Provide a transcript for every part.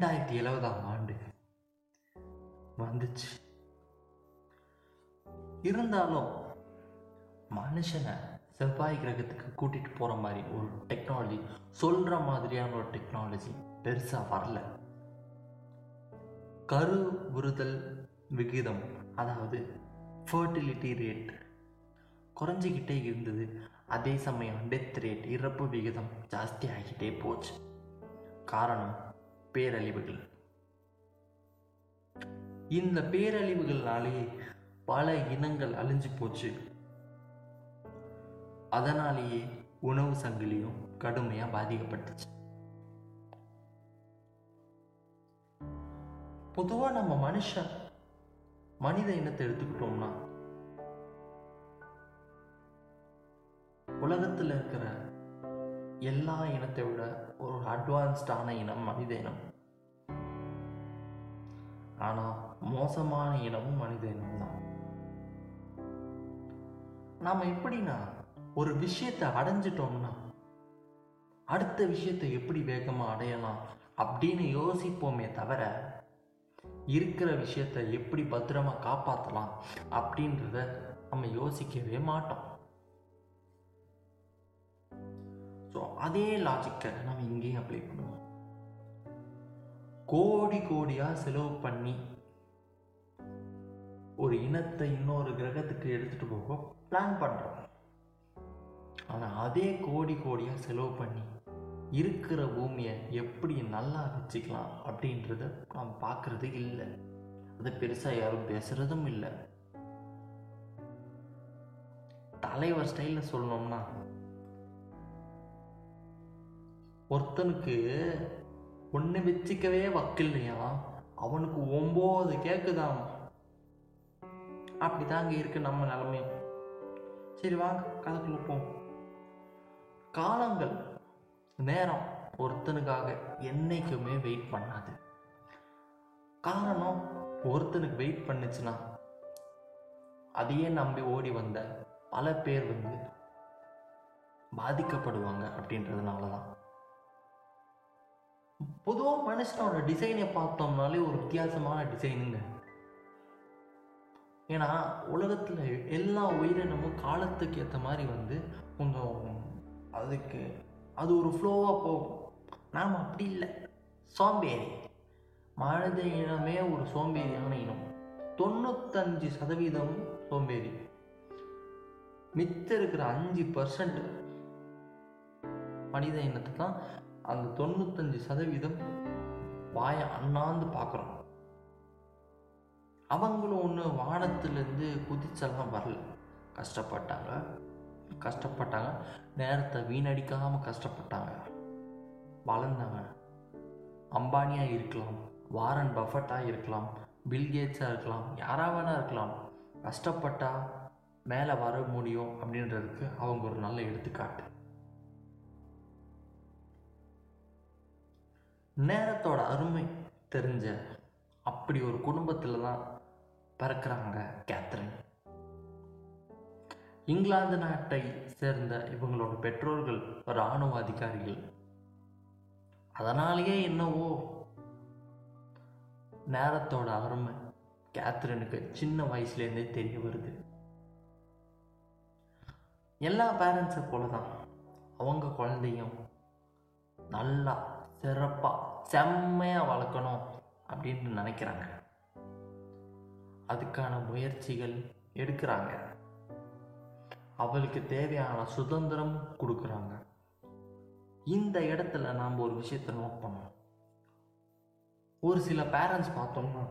ரெண்டாயிரத்தி எழுபதாம் ஆண்டு வந்துச்சு. இருந்தாலும் மனுஷனை செவ்வாய் கிரகத்துக்கு கூட்டிட்டு போற மாதிரி ஒரு டெக்னாலஜி சொல்ற மாதிரியான ஒரு டெக்னாலஜி பெருசா வரல. கருவுறுதல் விகிதம் அதாவது ஃபர்டிலிட்டி ரேட் குறைஞ்சிக்கிட்டே இருந்தது. அதே சமயம் டெத் ரேட் இறப்பு விகிதம் ஜாஸ்தி ஆகிட்டே போச்சு. காரணம் பேரழிவுகள். இந்த பேரழிவுகள்னாலேயே பல இனங்கள் அழிஞ்சு போச்சு. அதனாலேயே உணவு சங்கிலியும் கடுமையா பாதிக்கப்பட்டுச்சு. பொதுவா நம்ம மனுஷன் மனித இனத்தை எடுத்துக்கிட்டோம்னா உலகத்துல இருக்கிற எல்லா இனத்தை விட ஒரு அட்வான்ஸ்டான இனம் மனித இனம். ஆனால் மோசமான இனமும் மனித இனம் தான். நாம் எப்படின்னா ஒரு விஷயத்தை அடைஞ்சிட்டோம்னா அடுத்த விஷயத்தை எப்படி வேகமாக அடையலாம் அப்படின்னு யோசிப்போமே தவிர இருக்கிற விஷயத்தை எப்படி பத்திரமா காப்பாற்றலாம் அப்படின்றத நம்ம யோசிக்கவே மாட்டோம். ஸோ அதே லாஜிக்கை நம்ம இங்கேயும் அப்ளை பண்ணுவோம். கோடி கோடியாக செலவு பண்ணி ஒரு இனத்தை இன்னொரு கிரகத்துக்கு எடுத்துகிட்டு போக பிளான் பண்ணுறோம் ஆனால் அதே கோடி கோடியாக செலவு பண்ணி இருக்கிற பூமியை எப்படி நல்லா வச்சுக்கலாம் அப்படின்றத நாம் பார்க்குறது இல்லை. அது பெருசாக யாரும் பேசுகிறதும் இல்லை. தலைவர் ஸ்டைலில் சொல்லணும்னா ஒருத்தனுக்கு ஒன்று வச்சுக்கவே வக்கில்லையா? அவனுக்கு ஒம்பது கேக்குதாம் அப்படிதாங்க இருக்கு நம்ம நிலமையும் சரி வாங்க கதைக்குள்ள போம் காலங்கள் நேரம் ஒருத்தனுக்காக என்னைக்குமே வெயிட் பண்ணாது. காரணம் ஒருத்தனுக்கு வெயிட் பண்ணுச்சுன்னா அதையே நம்பி ஓடி வந்த பல பேர் வந்து பாதிக்கப்படுவாங்க அப்படின்றதுனால தான் பொதுவாக மனுஷனோட டிசைனை பார்த்தோம்னாலே ஒரு வித்தியாசமான டிசைனுங்க ஏன்னா உலகத்தில் எல்லா உயிரினமும் காலத்துக்கு ஏற்ற மாதிரி வந்து கொஞ்சம் அதுக்கு அது ஒரு ஃப்ளோவாக போகும். நாம் அப்படி இல்லை. சோம்பேறி. மனித இனமே ஒரு சோம்பேறியான இனம். தொண்ணூத்தஞ்சு சதவீதம் சோம்பேறி. மித்த இருக்கிற அஞ்சு பர்சன்ட் மனித இனத்தை தான் அந்த தொண்ணூத்தஞ்சு சதவீதம் வாயை அண்ணாந்து பார்க்குறோம். அவங்களும் ஒன்று வானத்துலேருந்து குதிச்செல்லாம் வரல. கஷ்டப்பட்டாங்க. கஷ்டப்பட்டாங்க. நேரத்தை வீணடிக்காமல் கஷ்டப்பட்டாங்க. வளர்ந்தாங்க அம்பானியாக இருக்கலாம். வாரன் பஃபட்டாக இருக்கலாம். பில்கேட்ஸாக இருக்கலாம். யாராக வேணா இருக்கலாம். கஷ்டப்பட்டா மேலே வர முடியும் அப்படின்றதுக்கு அவங்க ஒரு நல்ல எடுத்துக்காட்டு. நேரத்தோட அருமை தெரிஞ்ச அப்படி ஒரு குடும்பத்தில் தான் பிறக்கிறாங்க கேத்ரின் இங்கிலாந்து நாட்டை சேர்ந்த இவங்களோட பெற்றோர்கள் இராணுவ அதிகாரிகள். அதனாலேயே என்னவோ நேரத்தோட அருமை கேத்ரினுக்கு சின்ன வயசுலேருந்தே தெரிய வருது. எல்லா பேரண்ட்ஸை போல தான் அவங்க குழந்தையும் நல்லா சிறப்பாக செம்மையாக வளர்க்கணும் அப்படின்னு நினைக்கிறாங்க. அதுக்கான முயற்சிகள் எடுக்கிறாங்க. அவளுக்கு தேவையான சுதந்திரம் கொடுக்குறாங்க. இந்த இடத்துல நாம் ஒரு விஷயத்தை நோட் பண்ணோம் ஒரு சில பேரண்ட்ஸ் பார்த்தோம்னா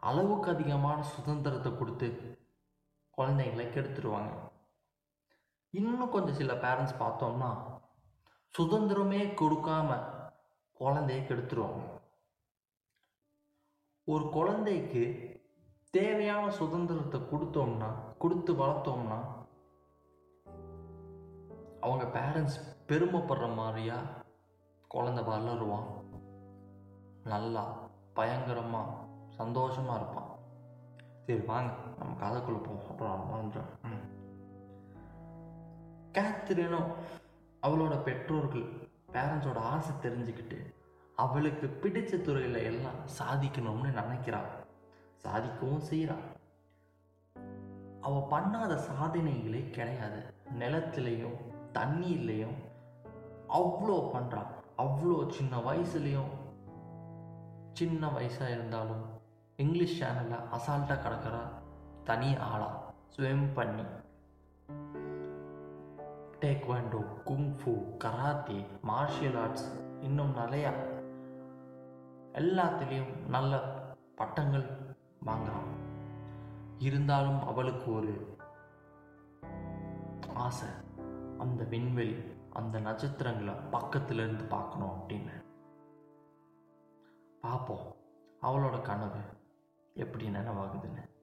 அளவுக்கு அதிகமான சுதந்திரத்தை கொடுத்து குழந்தைங்களை கெடுத்துருவாங்க. இன்னும் கொஞ்சம் சில பேரண்ட்ஸ் பார்த்தோம்னா சுதந்திரமே கொடுக்காம குழந்தைய கெடுத்துருவாங்க. ஒரு குழந்தைக்கு தேவையான சுதந்திரத்தை கொடுத்தோம்னா கொடுத்து வளர்த்தோம்னா அவங்க பேரண்ட்ஸ் பெருமைப்படுற மாதிரியா குழந்தை வளருவான். நல்லா பயங்கரமாக சந்தோஷமாக இருப்பான். சரி வாங்க நம்ம கதைக்குள்ள போவோம் அப்புறம் வந்துடும் கேத்ரினும் அவளோட பெற்றோர்கள் பேரண்ட்ஸோட ஆசை தெரிஞ்சுக்கிட்டு அவளுக்கு பிடித்த துறையில் எல்லாம் சாதிக்கணும்னு நினைக்கிறாள் சாதிக்கவும் செய்கிறாள் அவள் பண்ணாத சாதனைகளே கிடையாது. நிலத்துலேயும் தண்ணீர்லேயும் அவ்வளோ பண்ணுறான் அவ்வளோ சின்ன வயசுலேயும் சின்ன வயசாக இருந்தாலும் இங்கிலீஷ் சேனலில் அசால்ட்டாக கிடக்கிறா. தனி ஆளாக ஸ்விம் பண்ணி. Taekwondo kung fu karate martial arts இன்னும் நிறையா எல்லாத்துலேயும் நல்ல பட்டங்கள் வாங்குறான். இருந்தாலும் அவளுக்கு ஒரு ஆசை. அந்த விண்வெளி அந்த நட்சத்திரங்களை பக்கத்துல இருந்து பார்க்கணும் அப்படின்னு. பார்ப்போம். அவளோட கனவு எப்படி நினைவாகுதுன்னு.